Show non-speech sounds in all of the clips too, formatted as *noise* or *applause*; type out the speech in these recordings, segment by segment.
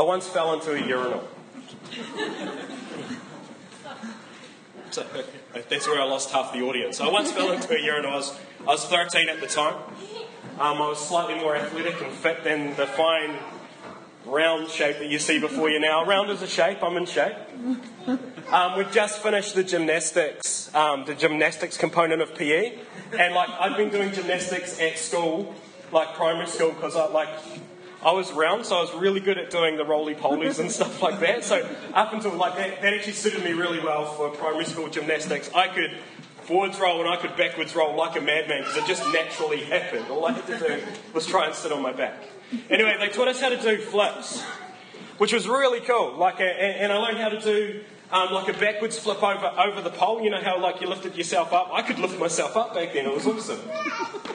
I once fell into a urinal. So, that's where I lost half the audience. I once fell into a urinal. I was, I was 13 at the time. Um, I was slightly more athletic and fit than the fine round shape that you see before you now. Round is a shape, I'm in shape. Um, we've just finished the gymnastics, um, the gymnastics component of PE. And like, I've been doing gymnastics at school, like primary school, because I like, I was round, so I was really good at doing the roly polies and stuff like that. So up until like that, that actually suited me really well for primary school gymnastics. I could forwards roll and I could backwards roll like a madman because it just naturally happened. All I had to do was try and sit on my back. Anyway, they taught us how to do flips, which was really cool. Like, a, and I learned how to do um, like a backwards flip over over the pole. You know how like you lifted yourself up. I could lift myself up back then. It was awesome.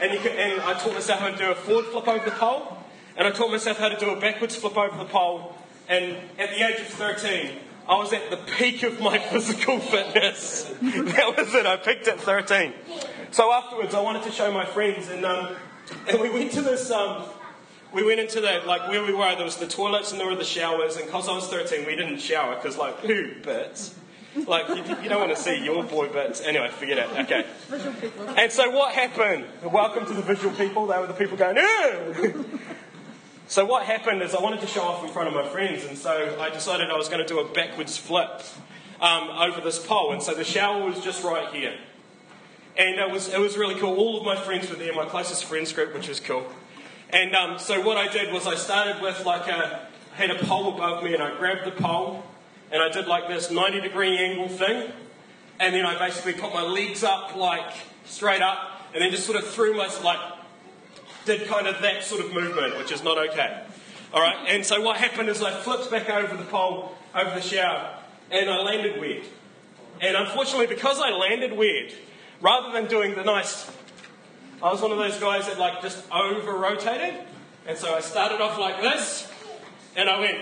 And, could, and I taught myself how to do a forward flip over the pole, and I taught myself how to do a backwards flip over the pole. And at the age of 13, I was at the peak of my *laughs* physical fitness. that was it. I peaked at 13. So afterwards, I wanted to show my friends, and um, and we went to this um, we went into the, like, where we were, there was the toilets and there were the showers, and because I was 13, we didn't shower, because, like, who bits? Like, you, you, don't want to see your boy bits. Anyway, forget it. Okay. Visual people. And so what happened? Welcome to the visual people. They were the people going, Ugh! So what happened is I wanted to show off in front of my friends, and so I decided I was going to do a backwards flip um, over this pole. And so the shower was just right here. And it was, it was really cool. All of my friends were there, my closest friends group, which was cool. And um, so what I did was I started with like a, had a pole above me and I grabbed the pole and I did like this 90 degree angle thing. And then I basically put my legs up like straight up and then just sort of threw my, like, did kind of that sort of movement, which is not okay. All right, and so what happened is I flipped back over the pole, over the shower, and I landed weird. And unfortunately, because I landed weird, rather than doing the nice I was one of those guys that like just over rotated. And so I started off like this, and I went.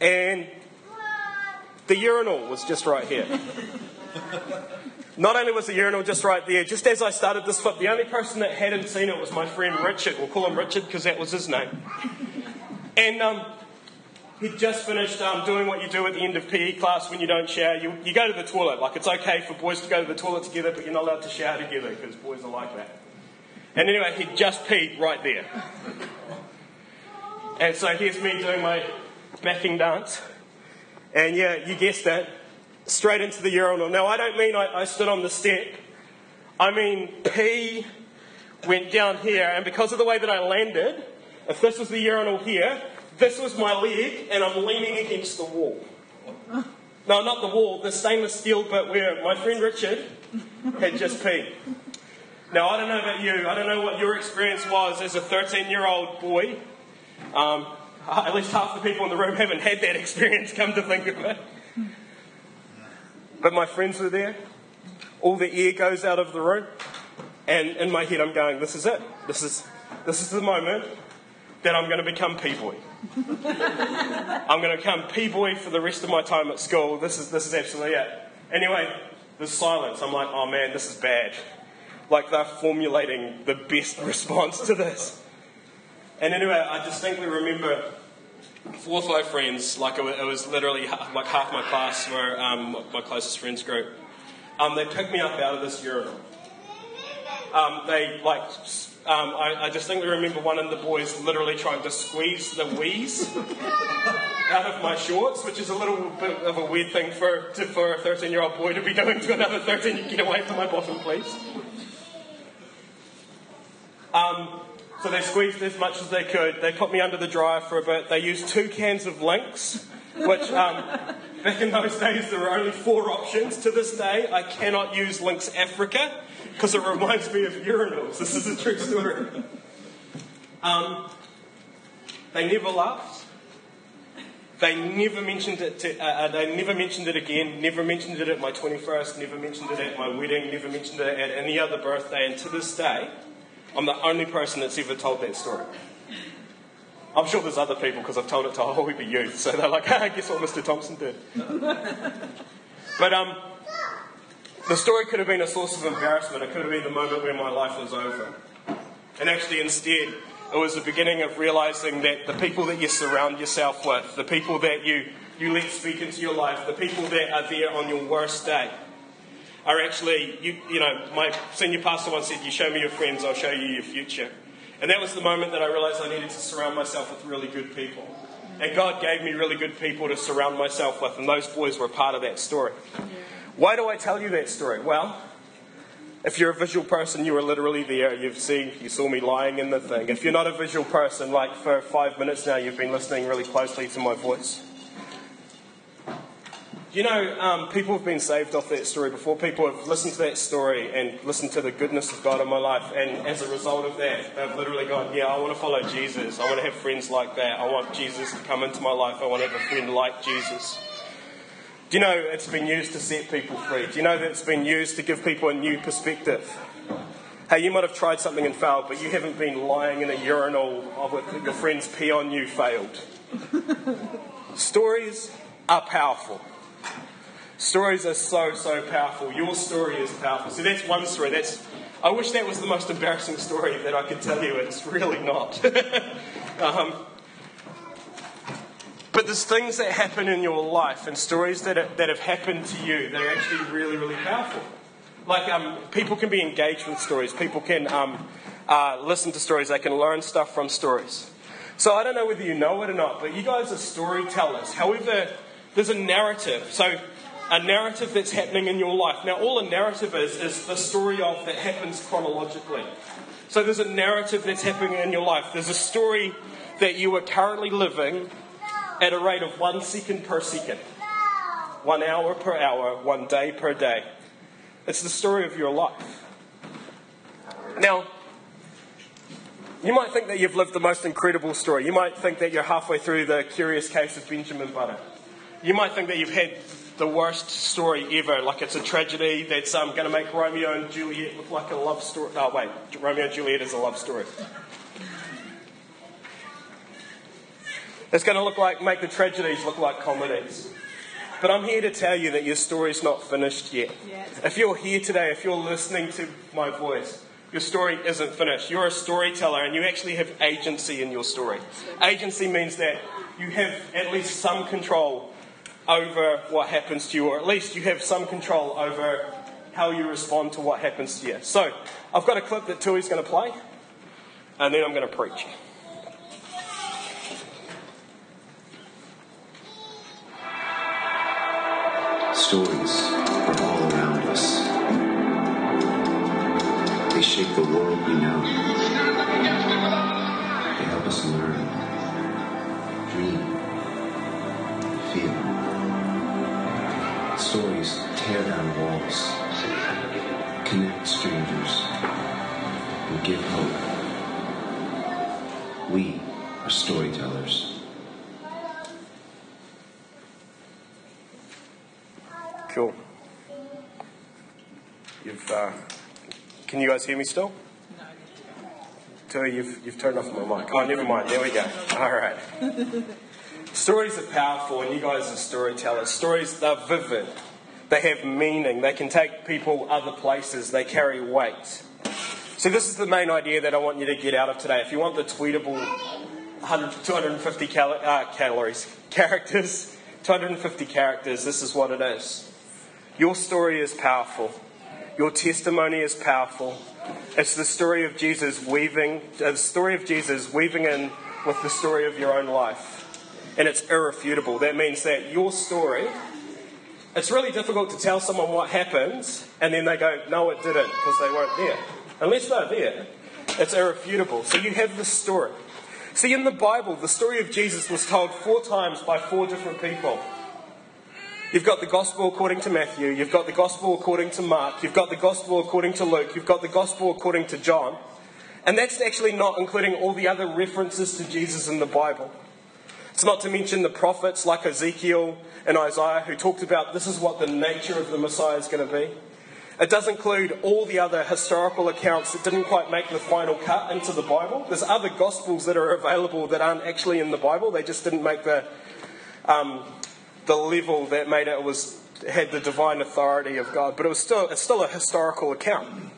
And the urinal was just right here. *laughs* Not only was the urinal just right there, just as I started this flip, the only person that hadn't seen it was my friend Richard. We'll call him Richard because that was his name. And um, he'd just finished um, doing what you do at the end of PE class when you don't shower. You, you go to the toilet. Like, it's okay for boys to go to the toilet together, but you're not allowed to shower together because boys are like that. And anyway, he'd just peed right there. And so here's me doing my backing dance. And yeah, you guessed it, straight into the urinal. Now, I don't mean I, I stood on the step. I mean, pee went down here, and because of the way that I landed, if this was the urinal here, this was my leg, and I'm leaning against the wall. No, not the wall, the stainless steel bit where my friend Richard had just peed. Now, I don't know about you, I don't know what your experience was as a 13 year old boy. Um, at least half the people in the room haven't had that experience, come to think of it. But my friends were there. All the air goes out of the room. And in my head, I'm going, this is it. This is, this is the moment that I'm going to become P-boy. *laughs* I'm going to become P-boy for the rest of my time at school. This is, this is absolutely it. Anyway, there's silence. I'm like, oh man, this is bad. Like they're formulating the best *laughs* response to this. And anyway, I distinctly remember four or five friends, like it was literally like half my class were um, my closest friends group. Um, they picked me up out of this urinal. Um, they like um, I, I, distinctly remember one of the boys literally trying to squeeze the wheeze out of my shorts, which is a little bit of a weird thing for, to, for a 13 year old boy to be doing to another 13. You get away from my bottom, please. Um, so they squeezed as much as they could. They put me under the dryer for a bit. They used two cans of Lynx, which um, back in those days there were only four options. To this day, I cannot use Lynx Africa because it reminds me of urinals. This is a true story. Um, they never laughed. They never mentioned it. To, uh, uh they never mentioned it again. Never mentioned it at my 21st. Never mentioned it at my wedding. Never mentioned it at any other birthday. And to this day, I'm the only person that's ever told that story. I'm sure there's other people because I've told it to a whole heap of youth. So they're like, *laughs* ah, guess what Mr. Thompson did. *laughs* but um, the story could have been a source of embarrassment. It could have been the moment where my life was over. And actually, instead, It was the beginning of realizing that the people that you surround yourself with, the people that you, you let speak into your life, the people that are there on your worst day, are actually, you, you know, my senior pastor once said, You show me your friends, I'll show you your future. And that was the moment that I realized I needed to surround myself with really good people. And God gave me really good people to surround myself with, and those boys were part of that story. Why do I tell you that story? Well, if you're a visual person, you were literally there. You've seen, you saw me lying in the thing. If you're not a visual person, like for five minutes now, you've been listening really closely to my voice. You know, um, people have been saved off that story before. People have listened to that story and listened to the goodness of God in my life. And as a result of that, they've literally gone, Yeah, I want to follow Jesus. I want to have friends like that. I want Jesus to come into my life. I want to have a friend like Jesus. Do you know it's been used to set people free? Do you know that it's been used to give people a new perspective? Hey, you might have tried something and failed, but you haven't been lying in a urinal of your friends pee on you failed. *laughs* Stories are powerful. Stories are so, so powerful. Your story is powerful. So that's one story. That's I wish that was the most embarrassing story that I could tell you. It's really not. *laughs* um, but there's things that happen in your life and stories that, are, that have happened to you that are actually really, really powerful. Like um, people can be engaged with stories. People can um, uh, listen to stories. They can learn stuff from stories. So I don't know whether you know it or not, but you guys are storytellers. However, there's a narrative. So a narrative that's happening in your life. Now, all a narrative is, is the story of that happens chronologically. So there's a narrative that's happening in your life. There's a story that you are currently living at a rate of one second per second, one hour per hour, one day per day. It's the story of your life. Now, you might think that you've lived the most incredible story. You might think that you're halfway through the curious case of Benjamin Button. You might think that you've had the worst story ever. Like it's a tragedy that's um, going to make Romeo and Juliet look like a love story. Oh, wait, Romeo and Juliet is a love story. It's going to look like, make the tragedies look like comedies. But I'm here to tell you that your story's not finished yet. If you're here today, if you're listening to my voice, your story isn't finished. You're a storyteller and you actually have agency in your story. Agency means that you have at least some control over what happens to you, or at least you have some control over how you respond to what happens to you. So, I've got a clip that Tui's going to play, and then I'm going to preach. Stories are all around us. They shape the world we know. Stories tear down walls, connect strangers, and give hope. We are storytellers. Cool. You've, uh, can you guys hear me still? No. Tui, you've, you've turned off my mic. Oh, never mind. There we go. All right. *laughs* Stories are powerful, and you guys are storytellers. Stories, they're vivid. They have meaning. They can take people other places. They carry weight. So this is the main idea that I want you to get out of today. If you want the tweetable 100, 250 cal- uh, calories, *laughs* characters, 250 characters, this is what it is. Your story is powerful. Your testimony is powerful. It's the story of Jesus weaving, uh, the story of Jesus weaving in with the story of your own life. And it's irrefutable. That means that your story, it's really difficult to tell someone what happened and then they go, no, it didn't, because they weren't there. Unless they're there, it's irrefutable. So you have the story. See, in the Bible, the story of Jesus was told four times by four different people. You've got the gospel according to Matthew, you've got the gospel according to Mark, you've got the gospel according to Luke, you've got the gospel according to John. And that's actually not including all the other references to Jesus in the Bible. It's not to mention the prophets like Ezekiel and Isaiah who talked about this is what the nature of the Messiah is going to be. It does include all the other historical accounts that didn't quite make the final cut into the Bible. There's other gospels that are available that aren't actually in the Bible. They just didn't make the um, the level that made it was had the divine authority of God, but it was still it's still a historical account.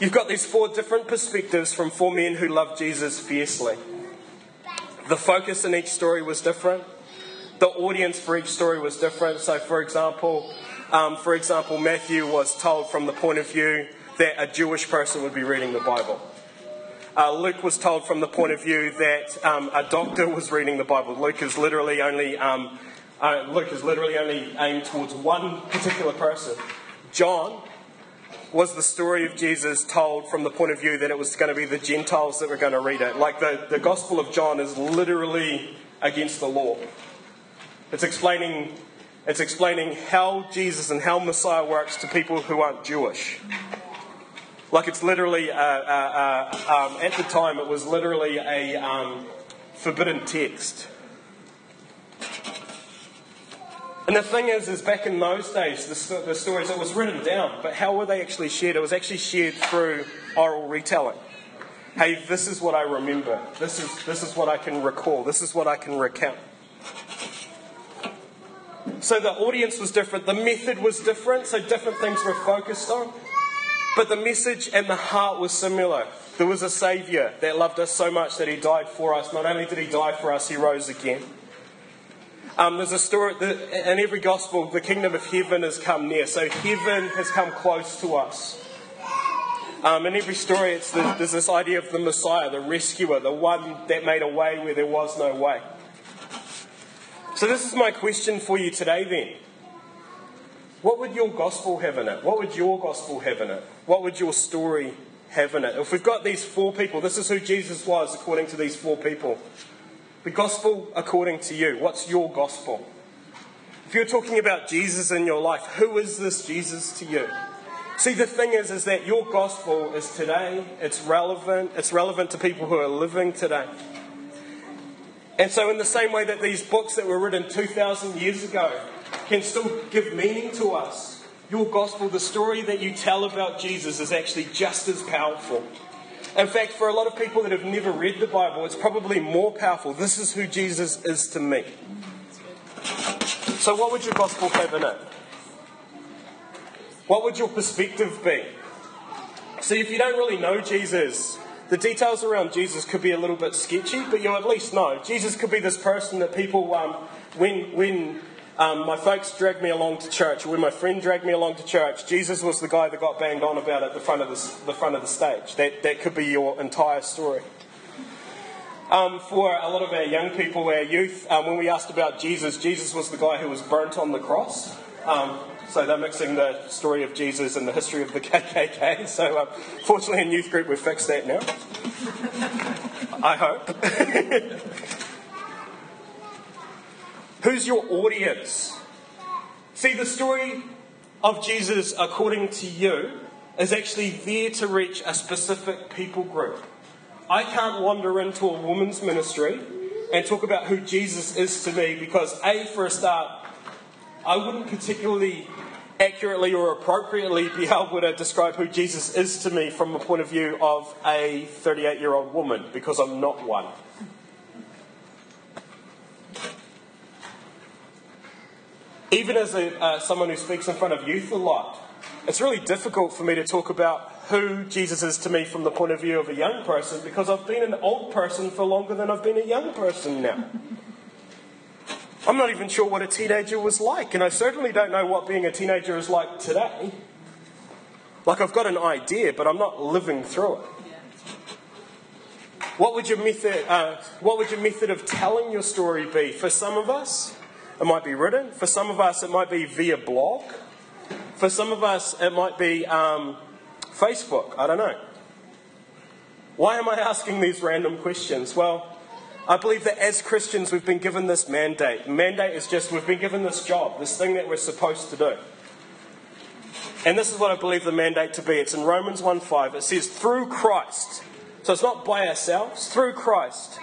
you've got these four different perspectives from four men who loved Jesus fiercely. The focus in each story was different. The audience for each story was different. So, for example, um, for example, Matthew was told from the point of view that a Jewish person would be reading the Bible. Uh, Luke was told from the point of view that um, a doctor was reading the Bible. Luke is literally only um, uh, Luke is literally only aimed towards one particular person. John was the story of Jesus told from the point of view that it was going to be the Gentiles that were going to read it. Like the, the Gospel of John is literally against the law. It's explaining, it's explaining how Jesus and how Messiah works to people who aren't Jewish. Like it's literally, uh, uh, uh, um, at the time, it was literally a um, forbidden text. And the thing is, is back in those days, the, the stories, it was written down, but how were they actually shared? It was actually shared through oral retelling. Hey, this is what I remember. This is, this is what I can recall. This is what I can recount. So the audience was different. The method was different, so different things were focused on. But the message and the heart was similar. There was a Saviour that loved us so much that He died for us. Not only did He die for us, He rose again. Um, there's a story in every gospel, the kingdom of heaven has come near. So heaven has come close to us. Um, in every story, the, there's this idea of the Messiah, the rescuer, the one that made a way where there was no way. So, this is my question for you today then. What would your gospel have in it? What would your gospel have in it? What would your story have in it? If we've got these four people, this is who Jesus was according to these four people. The gospel according to you. What's your gospel? If you're talking about Jesus in your life, who is this Jesus to you? See, the thing is, is that your gospel is today. It's relevant. It's relevant to people who are living today. And so, in the same way that these books that were written 2,000 years ago can still give meaning to us, your gospel, the story that you tell about Jesus, is actually just as powerful. In fact, for a lot of people that have never read the Bible, it's probably more powerful. This is who Jesus is to me. So, what would your gospel have in it? What would your perspective be? See, if you don't really know Jesus, the details around Jesus could be a little bit sketchy, but you at least know. Jesus could be this person that people, um, when, when um, my folks dragged me along to church. When my friend dragged me along to church, Jesus was the guy that got banged on about at the front of the, the front of the stage. That, that could be your entire story. Um, for a lot of our young people, our youth, um, when we asked about Jesus, Jesus was the guy who was burnt on the cross. Um, so they're mixing the story of Jesus and the history of the *laughs* KKK. So um, fortunately, in youth group, we've fixed that now. I hope. *laughs* Who's your audience? See, the story of Jesus, according to you, is actually there to reach a specific people group. I can't wander into a woman's ministry and talk about who Jesus is to me because, A, for a start, I wouldn't particularly accurately or appropriately be able to describe who Jesus is to me from the point of view of a 38 year old woman because I'm not one. Even as a, uh, someone who speaks in front of youth a lot, it's really difficult for me to talk about who Jesus is to me from the point of view of a young person because I've been an old person for longer than I've been a young person now. I'm not even sure what a teenager was like, and I certainly don't know what being a teenager is like today. Like, I've got an idea, but I'm not living through it. What would your method, uh, what would your method of telling your story be? For some of us, it might be written. For some of us, it might be via blog. For some of us, it might be um, Facebook. I don't know. Why am I asking these random questions? Well, I believe that as Christians, we've been given this mandate. Mandate is just we've been given this job, this thing that we're supposed to do. And this is what I believe the mandate to be. It's in Romans 1 5. It says, through Christ. So it's not by ourselves, through Christ.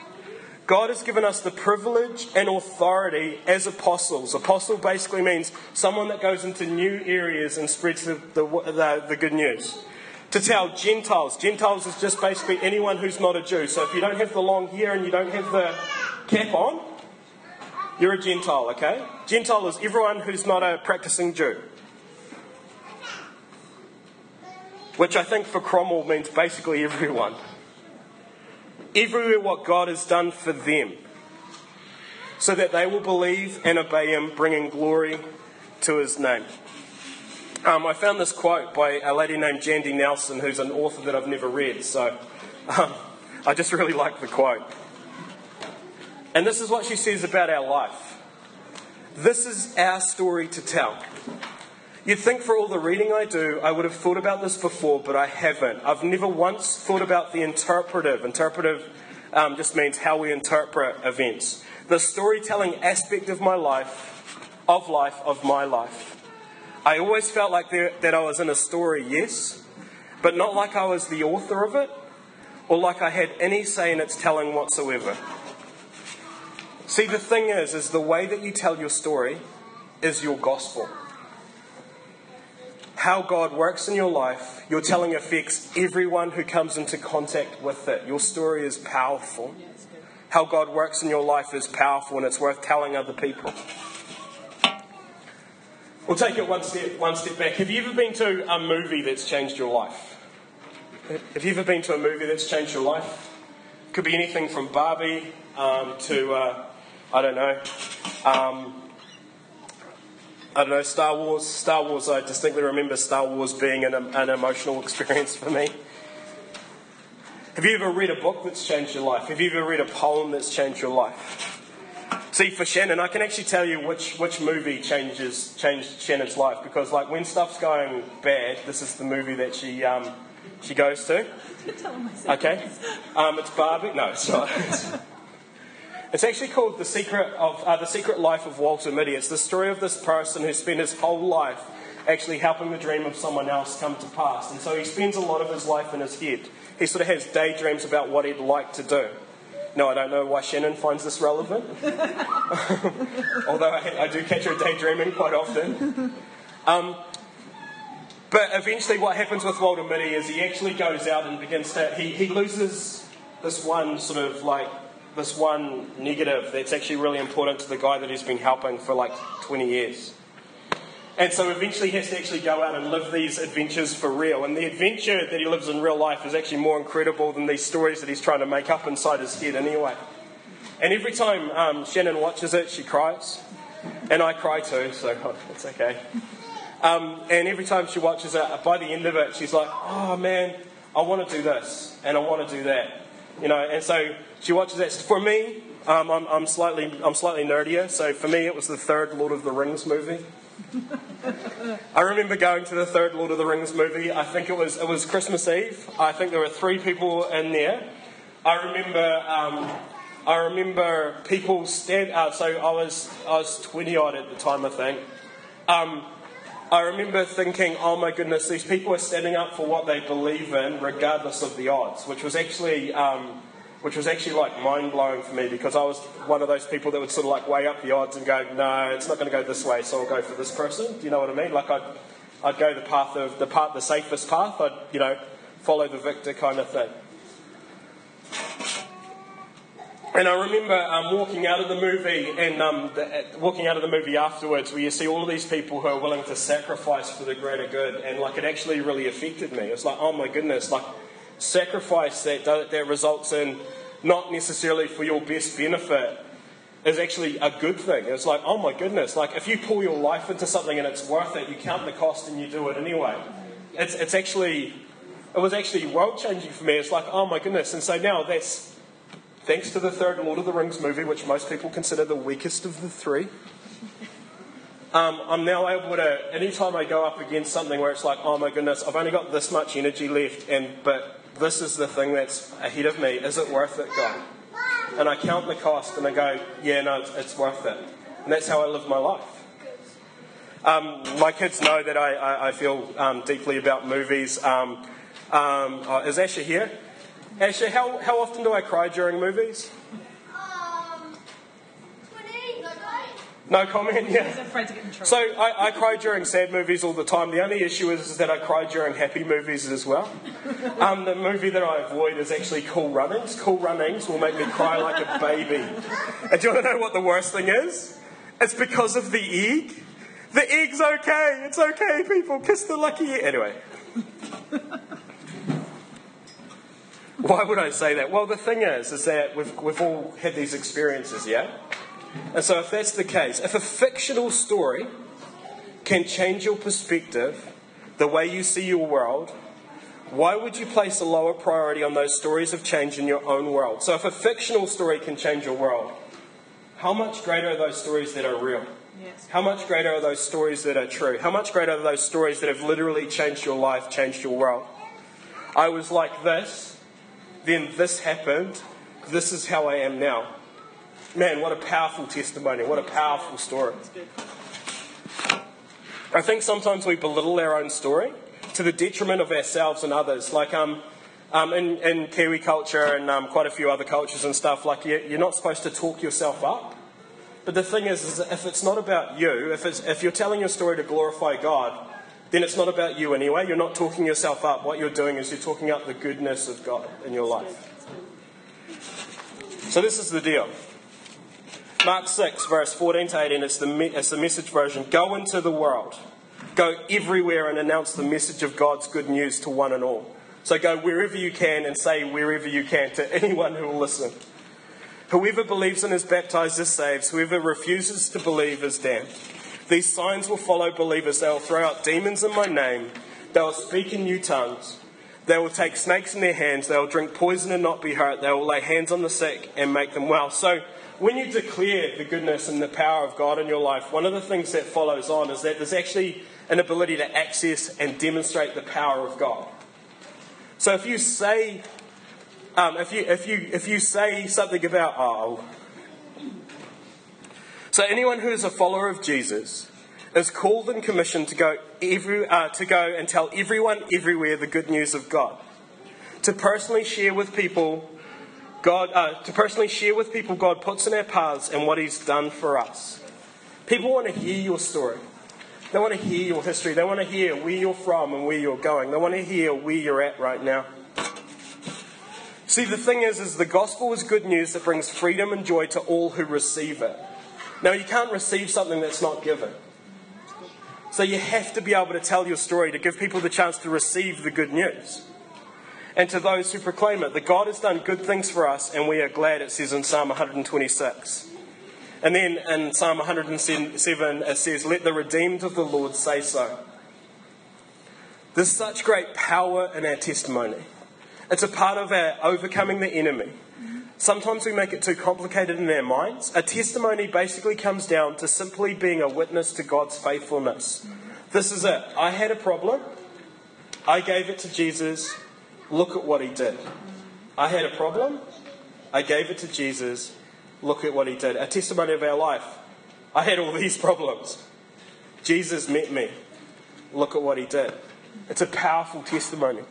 God has given us the privilege and authority as apostles. Apostle basically means someone that goes into new areas and spreads the, the, the, the good news. To tell Gentiles, Gentiles is just basically anyone who's not a Jew. So if you don't have the long hair and you don't have the cap on, you're a Gentile, okay? Gentile is everyone who's not a practicing Jew. which I think for Cromwell means basically everyone. Everywhere what God has done for them, so that they will believe and obey Him, bringing glory to His name. Um, I found this quote by a lady named Jandy Nelson, who's an author that I've never read, so um, I just really like the quote. And this is what she says about our life. This is our story to tell. You'd think for all the reading I do, I would have thought about this before, but I haven't. I've never once thought about the interpretive. Interpretive um, just means how we interpret events. The storytelling aspect of my life, of life, of my life. I always felt like there, that I was in a story, yes, but not like I was the author of it, or like I had any say in its telling whatsoever. See, the thing is, is the way that you tell your story is your gospel how God works in your life, your telling affects everyone who comes into contact with it. Your story is powerful. How God works in your life is powerful and it's worth telling other people. We'll take it one step, one step back. Have you ever been to a movie that's changed your life? Have you ever been to a movie that's changed your life? Could be anything from Barbie um, to, uh, I don't know, um, I don't know, Star Wars. Star Wars, I distinctly remember Star Wars being an, an emotional *laughs* experience for me. Have you ever read a book that's changed your life? Have you ever read a poem that's changed your life? See, for Shannon, I can actually tell you which, which movie changes changed Shannon's life because, like, when stuff's going bad, this is the movie that she um, she goes to. *laughs* Okay, um, it's Barbie. No, it's not. *laughs* It's actually called The Secret, of, uh, the Secret Life of Walter Mitty. It's the story of this person who spent his whole life actually helping the dream of someone else come to pass. And so he spends a lot of his life in his head. He sort of has daydreams about what he'd like to do. No, I don't know why Shannon finds this relevant. *laughs* Although I, I, do catch her daydreaming quite often. Um, but eventually, what happens with Walter Mitty is he actually goes out and begins to. He, he loses this one sort of like this one negative that's actually really important to the guy that he's been helping for like 20 years. And so eventually he has to actually go out and live these adventures for real. And the adventure that he lives in real life is actually more incredible than these stories that he's trying to make up inside his head anyway. And every time um, Shannon watches it, she cries. And I cry too, so oh, it's okay. Um, and every time she watches it, by the end of it, she's like, oh man, I want to do this and I want to do that. You know, and so she watches that. For me, um, I'm, I'm, slightly, I'm slightly nerdier, so for me it was the third Lord of the Rings movie. I remember going to the third Lord of the Rings movie. I think it was, it was Christmas Eve. I think there were three people in there. I remember, um, I remember people stand. Uh, so I was, I was 20 odd at the time, I think. Um, I remember thinking, oh my goodness, these people are standing up for what they believe in, regardless of the odds, which was actually, um, which was actually like mind blowing for me because I was one of those people that would sort of like weigh up the odds and go, no, it's not going to go this way, so I'll go for this person. Do you know what I mean? Like I'd, I'd go the path of the part, the safest path. I'd, you know, follow the victor kind of thing. And I remember um, walking out of the movie and um, the, uh, walking out of the movie afterwards, where you see all of these people who are willing to sacrifice for the greater good, and like it actually really affected me. It's like, oh my goodness, like sacrifice that that results in not necessarily for your best benefit is actually a good thing. It's like, oh my goodness, like if you pull your life into something and it's worth it, you count the cost and you do it anyway. It's it's actually it was actually world changing for me. It's like, oh my goodness, and so now that's Thanks to the third Lord of the Rings movie, which most people consider the weakest of the three, um, I'm now able to, anytime I go up against something where it's like, oh my goodness, I've only got this much energy left, and but this is the thing that's ahead of me. Is it worth it, God? And I count the cost and I go, yeah, no, it's, it's worth it. And that's how I live my life. Um, my kids know that I, I, I feel um, deeply about movies. Um, um uh, is Asher here? Ashley, how, how often do I cry during movies? Um, no comment, yeah. He's afraid to get in trouble. So I, I cry during sad movies all the time. The only issue is, is that I cry during happy movies as well. Um, the movie that I avoid is actually Cool Runnings. Cool Runnings will make me cry like a baby. And do you want to know what the worst thing is? It's because of the egg. The egg's okay. It's okay, people. Kiss the lucky egg. Anyway. *laughs* Why would I say that? Well, the thing is, is that we've, we've all had these experiences, yeah? And so if that's the case, if a fictional story can change your perspective, the way you see your world, why would you place a lower priority on those stories of change in your own world? So if a fictional story can change your world, how much greater are those stories that are real? Yes. How much greater are those stories that are true? How much greater are those stories that have literally changed your life, changed your world? I was like this, then this happened, this is how I am now. Man, what a powerful testimony, what a powerful story. I think sometimes we belittle our own story to the detriment of ourselves and others. Like um, um, in, in Kiwi culture and um, quite a few other cultures and stuff, like you, you're not supposed to talk yourself up. But the thing is, is if it's not about you, if, it's, if you're telling your story to glorify God, then it's not about you anyway. You're not talking yourself up. What you're doing is you're talking up the goodness of God in your life. So this is the deal. Mark 6, verse 14 to 18, it's the, it's the message version. Go into the world. Go everywhere and announce the message of God's good news to one and all. So go wherever you can and say wherever you can to *laughs* anyone who will listen. Whoever believes and is baptized is saved. Whoever refuses to believe is damned. These signs will follow believers. They will throw out demons in my name. They will speak in new tongues. They will take snakes in their hands. They will drink poison and not be hurt. They will lay hands on the sick and make them well. So, when you declare the goodness and the power of God in your life, one of the things that follows on is that there's actually an ability to access and demonstrate the power of God. So, if you say, um, if you if you if you say something about oh, so anyone who is a follower of Jesus is called and commissioned to go every, uh, to go and tell everyone everywhere the good news of God. To personally share with people God uh, to personally share with people God puts in our paths and what He's done for us. People want to hear your story. They want to hear your history. They want to hear where you're from and where you're going. They want to hear where you're at right now. See, the thing is, is the gospel is good news that brings freedom and joy to all who receive it. Now, you can't receive something that's not given. So you have to be able to tell your story to give people the chance to receive the good news. And to those who proclaim it, that God has done good things for us, and we are glad, it says in Psalm 126. And then in Psalm 107, it says, Let the redeemed of the Lord say so. There's such great power in our testimony. It's a part of our overcoming the enemy. Sometimes we make it too complicated in our minds. A testimony basically comes down to simply being a witness to God's faithfulness. This is it. I had a problem. I gave it to Jesus. Look at what he did. I had a problem. I gave it to Jesus. Look at what he did. A testimony of our life. I had all *laughs* these problems. Jesus met me. Look at what he did. It's a powerful testimony.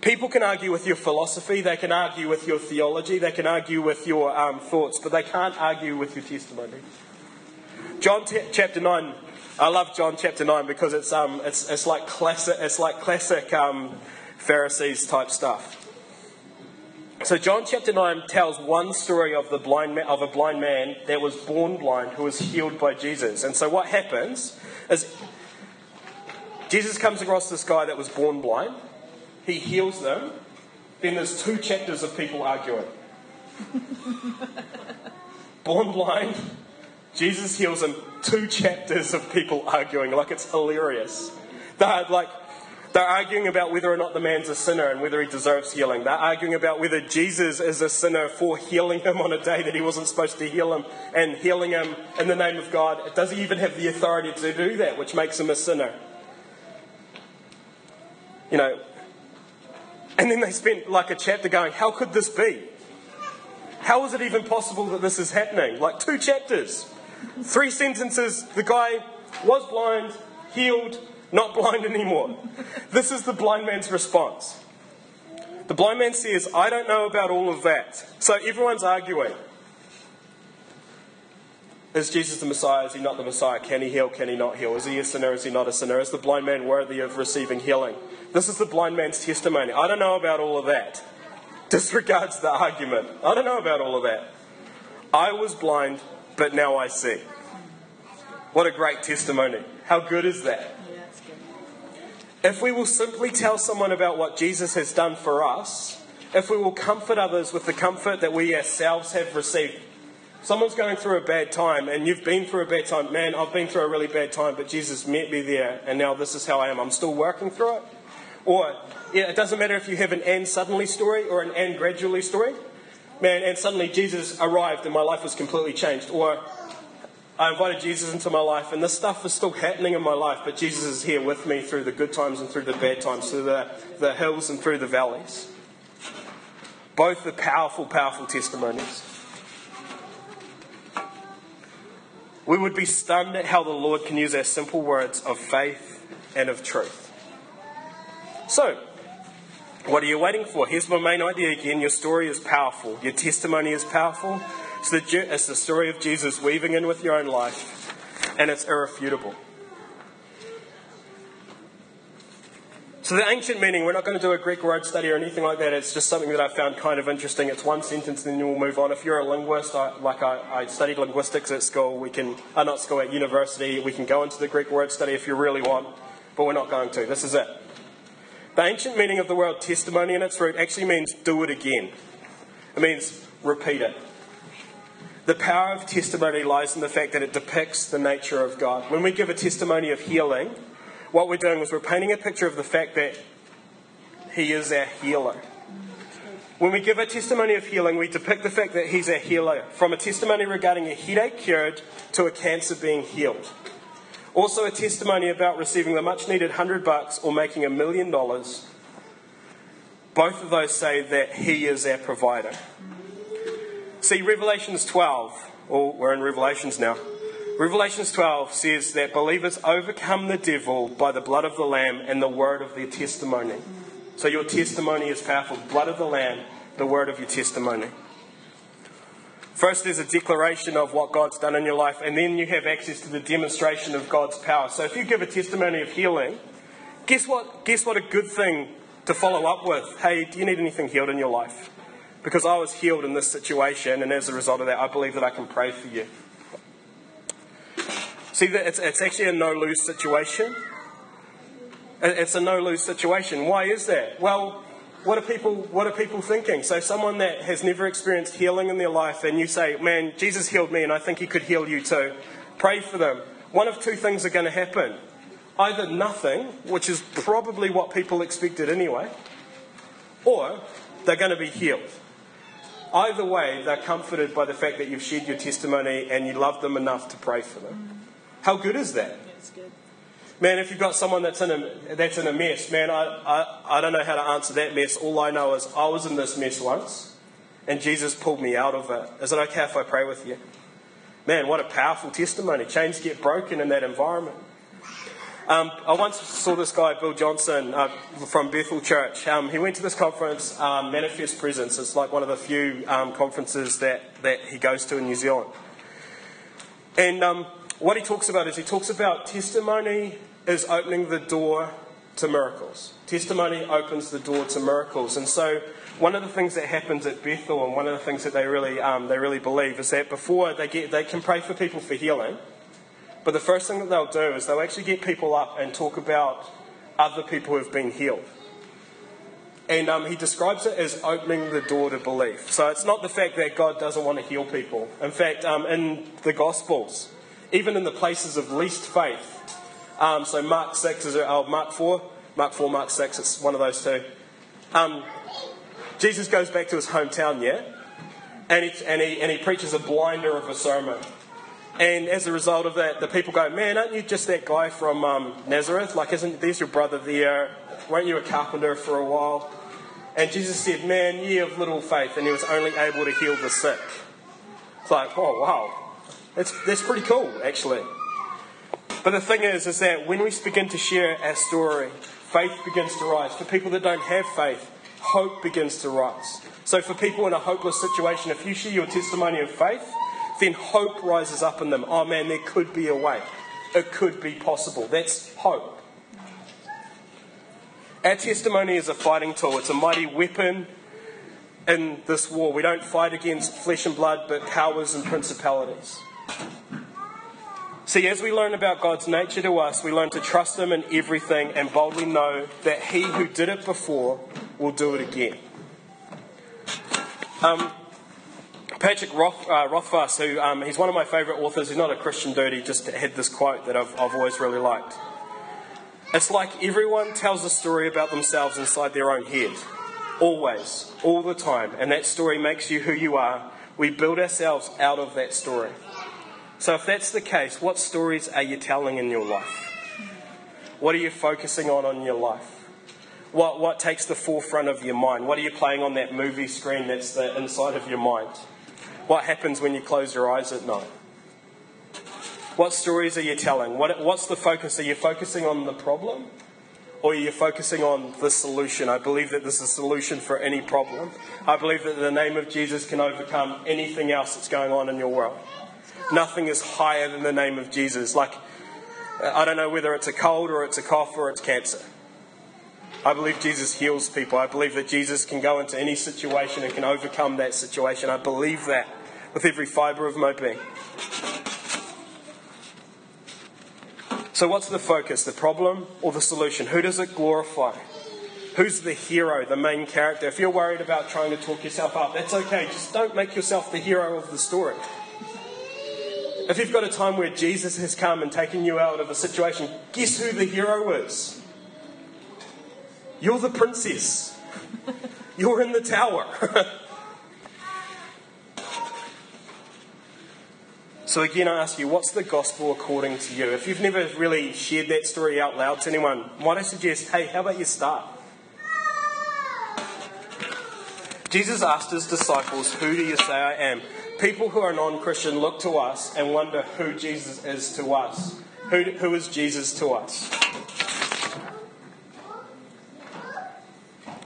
People can argue with your philosophy, they can argue with your theology, they can argue with your um, thoughts, but they can't argue with your testimony. John t- chapter 9, I love John chapter 9 because it's, um, it's, it's like classic, it's like classic um, Pharisees type stuff. So John chapter 9 tells one story of, the blind ma- of a blind man that was born blind who was healed by Jesus. And so what happens is Jesus comes across this guy that was born blind he heals them, then there's two chapters of people arguing. *laughs* Born blind, Jesus heals him, two chapters of people arguing, like it's hilarious. They're like, they're arguing about whether or not the man's a sinner and whether he deserves healing. They're arguing about whether Jesus is a sinner for healing him on a day that he wasn't supposed to heal him and healing him in the name of God. Does he even have the authority to do that, which makes him a sinner? You know, and then they spent like a chapter going, How could this be? How is it even possible that this is happening? Like two chapters, three sentences. The guy was blind, healed, not blind anymore. This is the blind man's response. The blind man says, I don't know about all of that. So everyone's arguing. Is Jesus the Messiah? Is he not the Messiah? Can he heal? Can he not heal? Is he a sinner? Is he not a sinner? Is the blind man worthy of receiving healing? This is the blind man's testimony. I don't know about all of that. Disregards the argument. I don't know about all of that. I was blind, but now I see. What a great testimony. How good is that? If we will simply tell someone about what Jesus has done for us, if we will comfort others with the comfort that we ourselves have received, someone's going through a bad time and you've been through a bad time. Man, I've been through a really bad time, but Jesus met me there and now this is how I am. I'm still working through it. Or, yeah, it doesn't matter if you have an and suddenly story or an and gradually story. Man, and suddenly Jesus arrived and my life was completely changed. Or, I invited Jesus into my life, and this stuff is still happening in my life, but Jesus is here with me through the good times and through the bad times, through the, the hills and through the valleys. Both are powerful, powerful testimonies. We would be stunned at how the Lord can use our simple words of faith and of truth. So, what are you waiting for? Here's my main idea again. Your story is powerful. Your testimony is powerful. It's the, it's the story of Jesus weaving in with your own life, and it's irrefutable. So, the ancient meaning, we're not going to do a Greek word study or anything like that. It's just something that I found kind of interesting. It's one sentence, and then we'll move on. If you're a linguist, I, like I, I, studied linguistics at school, we can, uh, not school, at university, we can go into the Greek word study if you really want, but we're not going to. This is it. The ancient meaning of the word testimony in its root actually means do it again. It means repeat it. The power of testimony lies in the fact that it depicts the nature of God. When we give a testimony of healing, what we're doing is we're painting a picture of the fact that He is our healer. When we give a testimony of healing, we depict the fact that He's our healer, from a testimony regarding a headache cured to a cancer being healed. Also, a testimony about receiving the much needed hundred bucks or making a million dollars. Both of those say that He is our provider. See, Revelations 12, or we're in Revelations now. Revelations 12 says that believers overcome the devil by the blood of the Lamb and the word of their testimony. So your testimony is powerful. Blood of the Lamb, the word of your testimony. First, there's a declaration of what God's done in your life, and then you have access to the demonstration of God's power. So if you give a testimony of healing, guess what? Guess what a good thing to follow up with? Hey, do you need anything healed in your life? because I was healed in this situation, and as a result of that, I believe that I can pray for you. See, it's, it's actually a no lose situation. It's a no lose situation. Why is that? Well, what are people what are people thinking? So someone that has never experienced healing in their life and you say, "Man, Jesus healed me and I think he could heal you too." Pray for them. One of two things are going to happen. Either nothing, which is probably what people expected anyway, or they're going to be healed. Either way, they're comforted by the fact that you've shared your testimony and you love them enough to pray for them. How good is that? good. Man, if you've got someone that's in a, that's in a mess, man, I, I, I don't know how to answer that mess. All I know is I was in this mess once and Jesus pulled me out of it. Is it okay if I pray with you? Man, what a powerful testimony. Chains get broken in that environment. Um, I once saw this guy, Bill Johnson, uh, from Bethel Church. Um, he went to this conference, um, Manifest Presence. It's like one of the few um, conferences that, that he goes to in New Zealand. And um, what he talks about is he talks about testimony is opening the door to miracles. Testimony opens the door to miracles. And so one of the things that happens at Bethel and one of the things that they really, um, they really believe is that before they, get, they can pray for people for healing – but the first thing that they'll do is they'll actually get people up and talk about other people who have been healed. And um, he describes it as opening the door to belief. So it's not the fact that God doesn't want to heal people. In fact, um, in the Gospels, even in the places of least faith, um, so Mark 6 is oh, Mark 4, Mark 4, Mark 6, it's one of those two. Um, Jesus goes back to his hometown, yeah? And he, and, he, and he preaches a blinder of a sermon. And as a result of that, the people go, Man, aren't you just that guy from um, Nazareth? Like, isn't there's your brother there? Weren't you a carpenter for a while? And Jesus said, Man, ye of little faith. And he was only able to heal the sick. It's like, oh, wow. That's, that's pretty cool, actually. But the thing is, is that when we begin to share our story, faith begins to rise. For people that don't have faith, hope begins to rise. So for people in a hopeless situation, if you share your testimony of faith, then hope rises up in them. Oh man, there could be a way. It could be possible. That's hope. Our testimony is a fighting tool, it's a mighty weapon in this war. We don't fight against flesh and blood, but powers and principalities. See, as we learn about God's nature to us, we learn to trust Him in everything and boldly know that He who did it before will do it again. Um, Patrick Roth, uh, Rothfuss, who um, he's one of my favourite authors. He's not a Christian dude. He just had this quote that I've, I've always really liked. It's like everyone tells a story about themselves inside their own head, always, all the time, and that story makes you who you are. We build ourselves out of that story. So, if that's the case, what stories are you telling in your life? What are you focusing on in your life? What, what takes the forefront of your mind? What are you playing on that movie screen that's the inside of your mind? What happens when you close your eyes at night? What stories are you telling? What, what's the focus? Are you focusing on the problem? Or are you focusing on the solution? I believe that there's a solution for any problem. I believe that the name of Jesus can overcome anything else that's going on in your world. Nothing is higher than the name of Jesus. Like, I don't know whether it's a cold or it's a cough or it's cancer. I believe Jesus heals people. I believe that Jesus can go into any situation and can overcome that situation. I believe that with every fibre of my being. So, what's the focus? The problem or the solution? Who does it glorify? Who's the hero, the main character? If you're worried about trying to talk yourself up, that's okay. Just don't make yourself the hero of the story. If you've got a time where Jesus has come and taken you out of a situation, guess who the hero is? You're the princess. *laughs* You're in the tower. *laughs* so, again, I ask you, what's the gospel according to you? If you've never really shared that story out loud to anyone, might I suggest, hey, how about you start? Jesus asked his disciples, Who do you say I am? People who are non Christian look to us and wonder who Jesus is to us. Who, who is Jesus to us?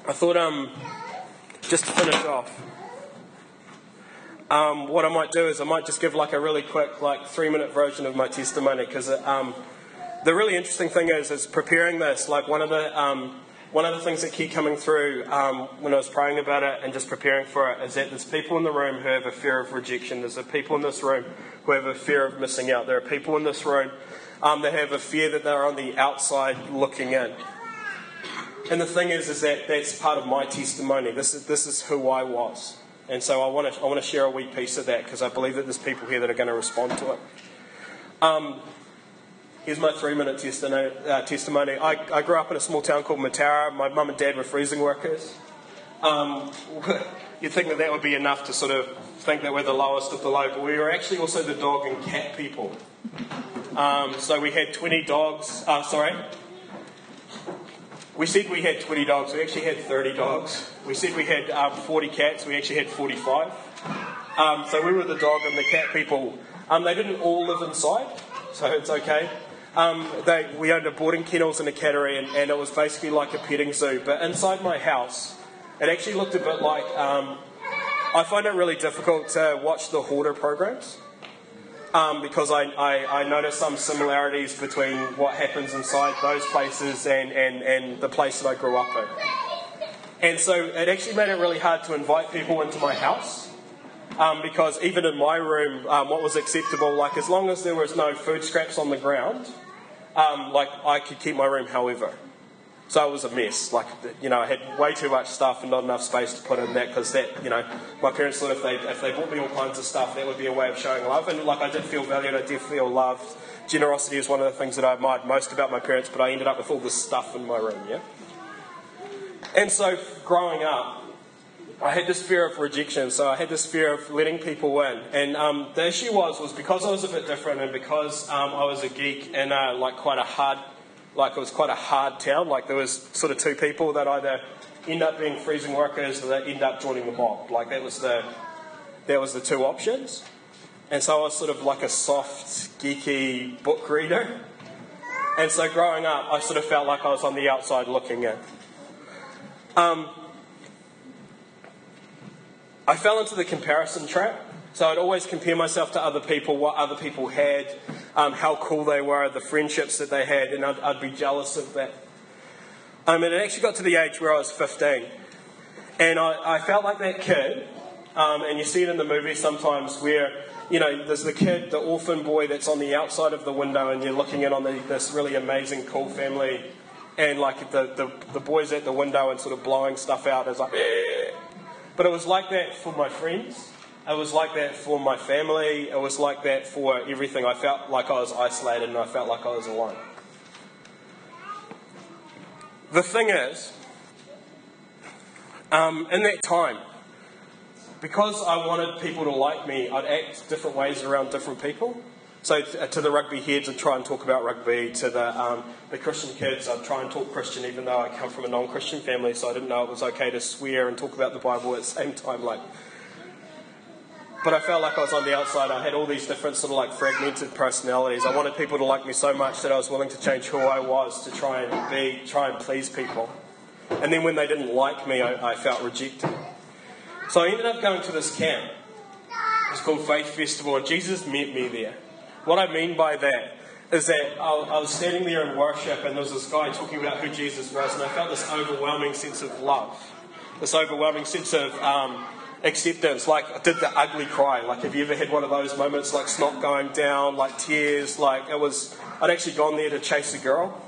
I thought, um, just to finish off, um, what I might do is I might just give like a really quick, like three minute version of my testimony because um, the really interesting thing is, is preparing this. Like one of the um, one of the things that keep coming through um, when I was praying about it and just preparing for it is that there's people in the room who have a fear of rejection. There's people in this room who have a fear of missing out. There are people in this room um, that have a fear that they're on the outside looking in. And the thing is, is that that's part of my testimony. This is this is who I was, and so I want to I want to share a wee piece of that because I believe that there's people here that are going to respond to it. Um, Here's my three minute uh, testimony. I, I, grew up in a small town called Mataura. My mum and dad were freezing workers. Um, *laughs* you'd think that that would be enough to sort of think that we're the lowest of the low, but we were actually also the dog and cat people. Um, so we had 20 dogs. Uh, sorry. We said we had 20 dogs. We actually had 30 dogs. We said we had um, 40 cats. We actually had 45. Um, so we were the dog and the cat people. Um, they didn't all live inside, so it's okay. Um, they, we owned a boarding kennels and a cattery, and, and, it was basically like a petting zoo. But inside my house, it actually looked a bit like. Um, I find it really difficult to watch the hoarder programs um, because I, I, I notice some similarities between what happens inside those places and, and, and the place that I grew up in. And so it actually made it really hard to invite people into my house um, because even in my room, um, what was acceptable, like as long as there was no food scraps on the ground, um, like I could keep my room however. So it was a mess. Like you know, I had way too much stuff and not enough space to put in that because that you know, my parents thought if they if they bought me all kinds of stuff, that would be a way of showing love. And like I did feel valued, I did feel loved. Generosity is one of the things that I admired most about my parents, but I ended up with all this stuff in my room. Yeah. And so growing up, I had this fear of rejection, so I had this fear of letting people in. And um, the issue was, was because I was a bit different, and because um, I was a geek and a, like quite a hard, like it was quite a hard town. Like there was sort of two people that either end up being freezing workers or they end up joining the mob. Like that was the, that was the two options. And so I was sort of like a soft, geeky book reader. And so growing up, I sort of felt like I was on the outside looking in. Um, I fell into the comparison trap. So I'd always compare myself to other people, what other people had, um, how cool they were, the friendships that they had, and I'd, I'd be jealous of that. Um, and it actually got to the age where I was 15. And I, I felt like that kid Um, and you see it in the movie sometimes where, you know, there's the kid, the orphan boy that's on the outside of the window, and you're looking in on the, this really amazing, cool family. And like the, the, the boys at the window and sort of blowing stuff out. It's like. But it was like that for my friends. It was like that for my family. It was like that for everything. I felt like I was isolated and I felt like I was alone. The thing is, um, in that time, because I wanted people to like me, I'd act different ways around different people. So to the rugby heads, I'd try and talk about rugby. To the, um, the Christian kids, I'd try and talk Christian, even though I come from a non-Christian family, so I didn't know it was okay to swear and talk about the Bible at the same time. Like, but I felt like I was on the outside. I had all these different sort of like fragmented personalities. I wanted people to like me so much that I was willing to change who I was to try and be, try and please people. And then when they didn't like me, I, I felt rejected. So I ended up going to this camp. It's called Faith Festival, and Jesus met me there. What I mean by that is that I, was standing there in worship, and there was this guy talking about who Jesus was, and I felt this overwhelming sense of love, this overwhelming sense of um, acceptance. Like, I did the ugly cry. Like, have you ever had one of those moments, like snot going down, like tears? Like, it was, I'd actually gone there to chase a girl.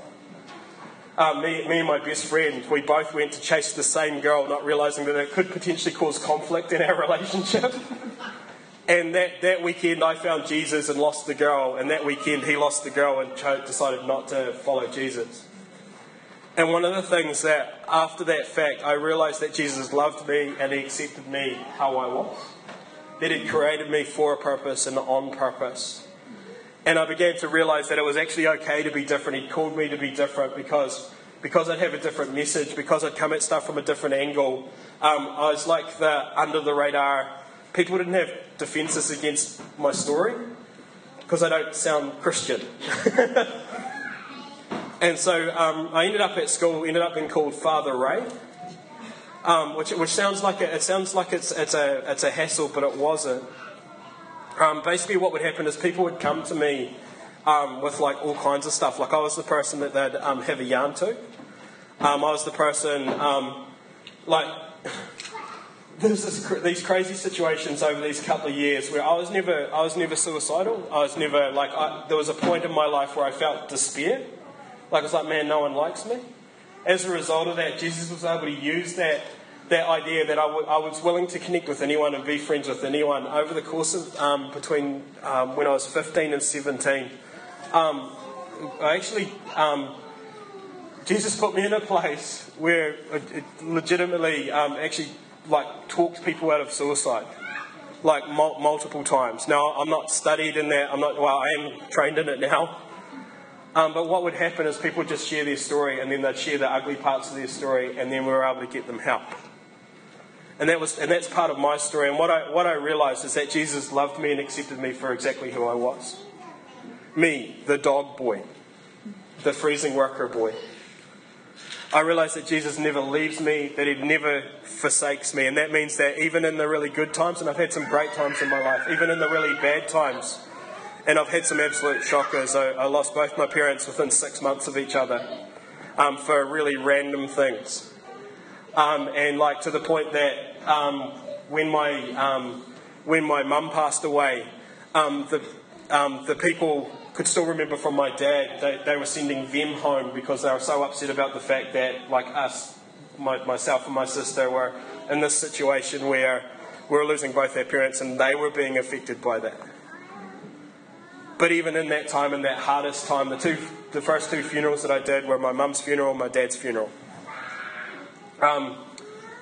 Um, me, me and my best friend, we both went to chase the same girl, not realizing that it could potentially cause conflict in our *laughs* relationship. And that, that weekend, I found Jesus and lost the girl. And that weekend, he lost the girl and decided not to follow Jesus. And one of the things that, after that fact, I realized that Jesus loved me and he accepted me how I was. That he created me for a purpose and on purpose. And I began to realize that it was actually okay to be different. He called me to be different because, because I'd have a different message, because I'd come at stuff from a different angle. Um, I was like the under the radar. People didn't have defenses against my story because I don't sound Christian. *laughs* And so um, I ended up at school, ended up being called Father Ray, um, which, which sounds like a, it sounds like it's, it's, a, it's a hassle, but it wasn't. Um, basically, what would happen is people would come to me um, with like all kinds of stuff. Like I was the person that they'd um, have a yarn to. Um, I was the person like. There's this, these crazy situations over these couple of years where I was never, I was never suicidal. I was never like, I, there was a point in my life where I felt despair. Like I was like, man, no one likes me. As a result of that, Jesus was able to use that, that idea that I, w- I was willing to connect with anyone and be friends with anyone over the course of um, between um, when I was 15 and 17. Um, I actually, um, Jesus put me in a place where it legitimately um, actually like talked people out of suicide like mul- multiple times. Now, I'm not studied in that. I'm not. Well, I am trained in it now. Um, but what would happen is people would just share their story and then they'd share the ugly parts of their story and then we were able to get them help. And, that was, and that's part of my story. And what I, what I realized is that Jesus loved me and accepted me for exactly who I was. Me, the dog boy, the freezing worker boy. I realize that Jesus never leaves me, that He never forsakes me. And that means that even in the really good times, and I've had some great times in my life, even in the really bad times, and I've had some absolute shockers. I, I lost both my parents within six months of each other um, for really random things. Um, and like to the point that um, when my um, when my mum passed away, um, the um, the people could still remember from my dad they, they were sending them home because they were so upset about the fact that like us, my, myself and my sister were in this situation where we were losing both our parents and they were being affected by that. But even in that time, in that hardest time, the two, the first two funerals that I did were my mum's funeral and my dad's funeral. Um,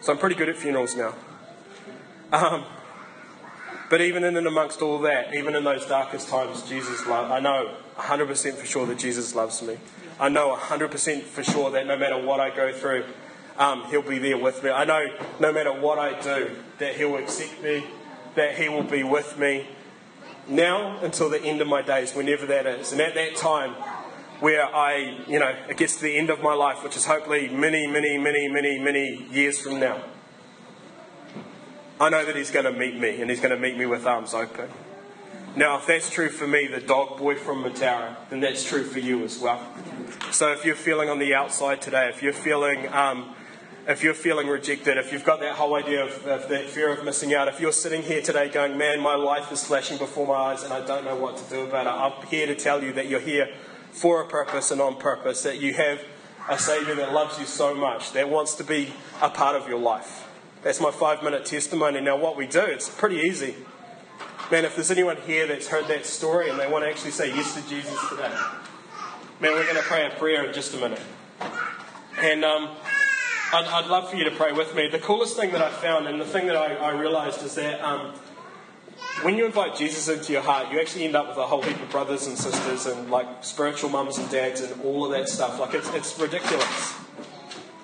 so I'm pretty good at funerals now. Um, but even in and amongst all that, even in those darkest times, Jesus loves. I know 100% for sure that Jesus loves me. I know 100% for sure that no matter what I go through, um, He'll be there with me. I know no matter what I do, that He'll accept me, that He will be with me, now until the end of my days, whenever that is. And at that time, where I, you know, it gets to the end of my life, which is hopefully many, many, many, many, many years from now, I know that He's going to meet me, and He's going to meet me with arms open. Now, if that's true for me, the dog boy from Mataura, then that's true for you as well. So if you're feeling on the outside today, if you're feeling um, if you're feeling rejected, if you've got that whole idea of, of that fear of missing out, if you're sitting here today going, man, my life is flashing before my eyes and I don't know what to do about it, I'm here to tell you that you're here for a purpose and on purpose, that you have a Savior that loves you so much, that wants to be a part of your life. That's my five minute testimony. Now, what we do, it's pretty easy. Man, if there's anyone here that's heard that story and they want to actually say yes to Jesus today, man, we're going to pray a prayer in just a minute. And um, I'd, I'd, love for you to pray with me. The coolest thing that I found and the thing that I, I realized is that um, when you invite Jesus into your heart, you actually end up with a whole heap of brothers and sisters and like spiritual mums and dads and all of that stuff. Like it's, it's ridiculous.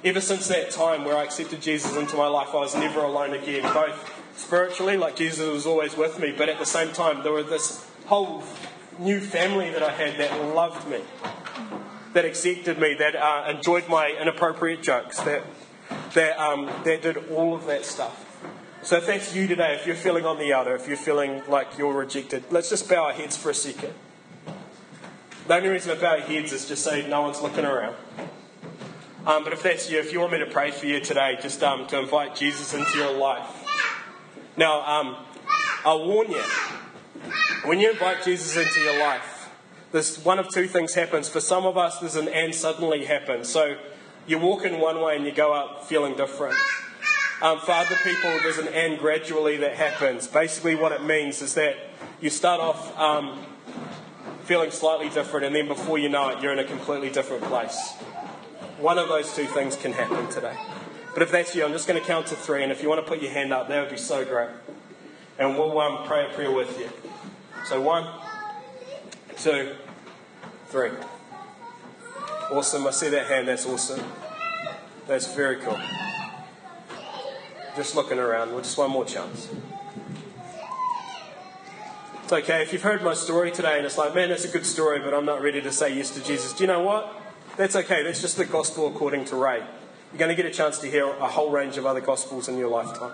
Ever since that time where I accepted Jesus into my life, I was never alone again. Both spiritually, like Jesus was always with me, but at the same time, there was this whole new family that I had that loved me, that accepted me, that uh, enjoyed my inappropriate jokes, that that, um, that did all of that stuff. So if that's you today, if you're feeling on the outer, if you're feeling like you're rejected, let's just bow our heads for a second. The only reason I bow our heads is just so no one's looking around. Um, but if that's you, if you want me to pray for you today, just um, to invite Jesus into your life. Now, um, I'll warn you, when you invite Jesus into your life, there's one of two things happens. For some of us, there's an and suddenly happens. So you walk in one way and you go out feeling different. Um, for other people, there's an and gradually that happens. Basically, what it means is that you start off um, feeling slightly different, and then before you know it, you're in a completely different place. One of those two things can happen today. But if that's you, I'm just going to count to three, and if you want to put your hand up, that would be so great. And we'll um, pray a prayer with you. So, one, two, three. Awesome. I see that hand. That's awesome. That's very cool. Just looking around. Well, just one more chance. It's okay. If you've heard my story today and it's like, man, that's a good story, but I'm not ready to say yes to Jesus, do you know what? That's okay. That's just the gospel according to Ray. You're going to get a chance to hear a whole range of other gospels in your lifetime.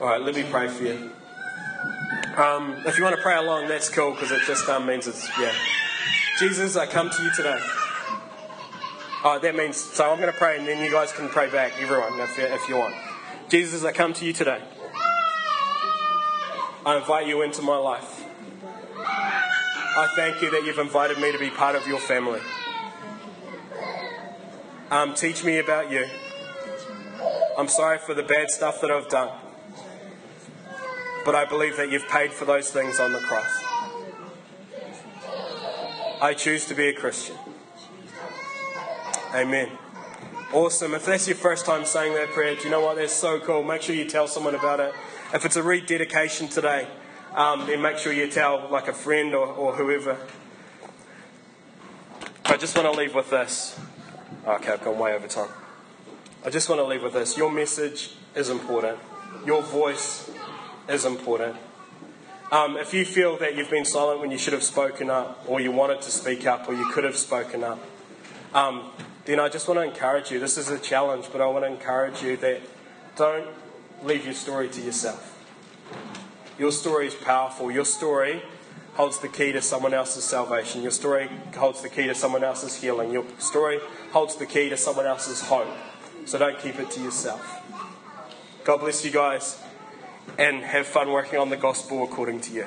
All right, let me pray for you. Um, if you want to pray along, that's cool because it just um, means it's, yeah. Jesus, I come to you today. Oh, that means, so I'm going to pray and then you guys can pray back, everyone, if if you want. Jesus, I come to you today. I invite you into my life. I thank you that you've invited me to be part of your family. Um, teach me about you. I'm sorry for the bad stuff that I've done. But I believe that you've paid for those things on the cross. I choose to be a Christian. Amen. Awesome. If that's your first time saying that prayer, do you know what? That's so cool. Make sure you tell someone about it. If it's a rededication today, um, then make sure you tell like a friend or, or whoever. I just want to leave with this. Okay, I've gone way over time. I just want to leave with this. Your message is important. Your voice is important. Um, if you feel that you've been silent when you should have spoken up, or you wanted to speak up, or you could have spoken up, um, then I just want to encourage you. This is a challenge, but I want to encourage you that don't leave your story to yourself. Your story is powerful. Your story holds the key to someone else's salvation. Your story holds the key to someone else's healing. Your story holds the key to someone else's hope. So don't keep it to yourself. God bless you guys and have fun working on the gospel according to you.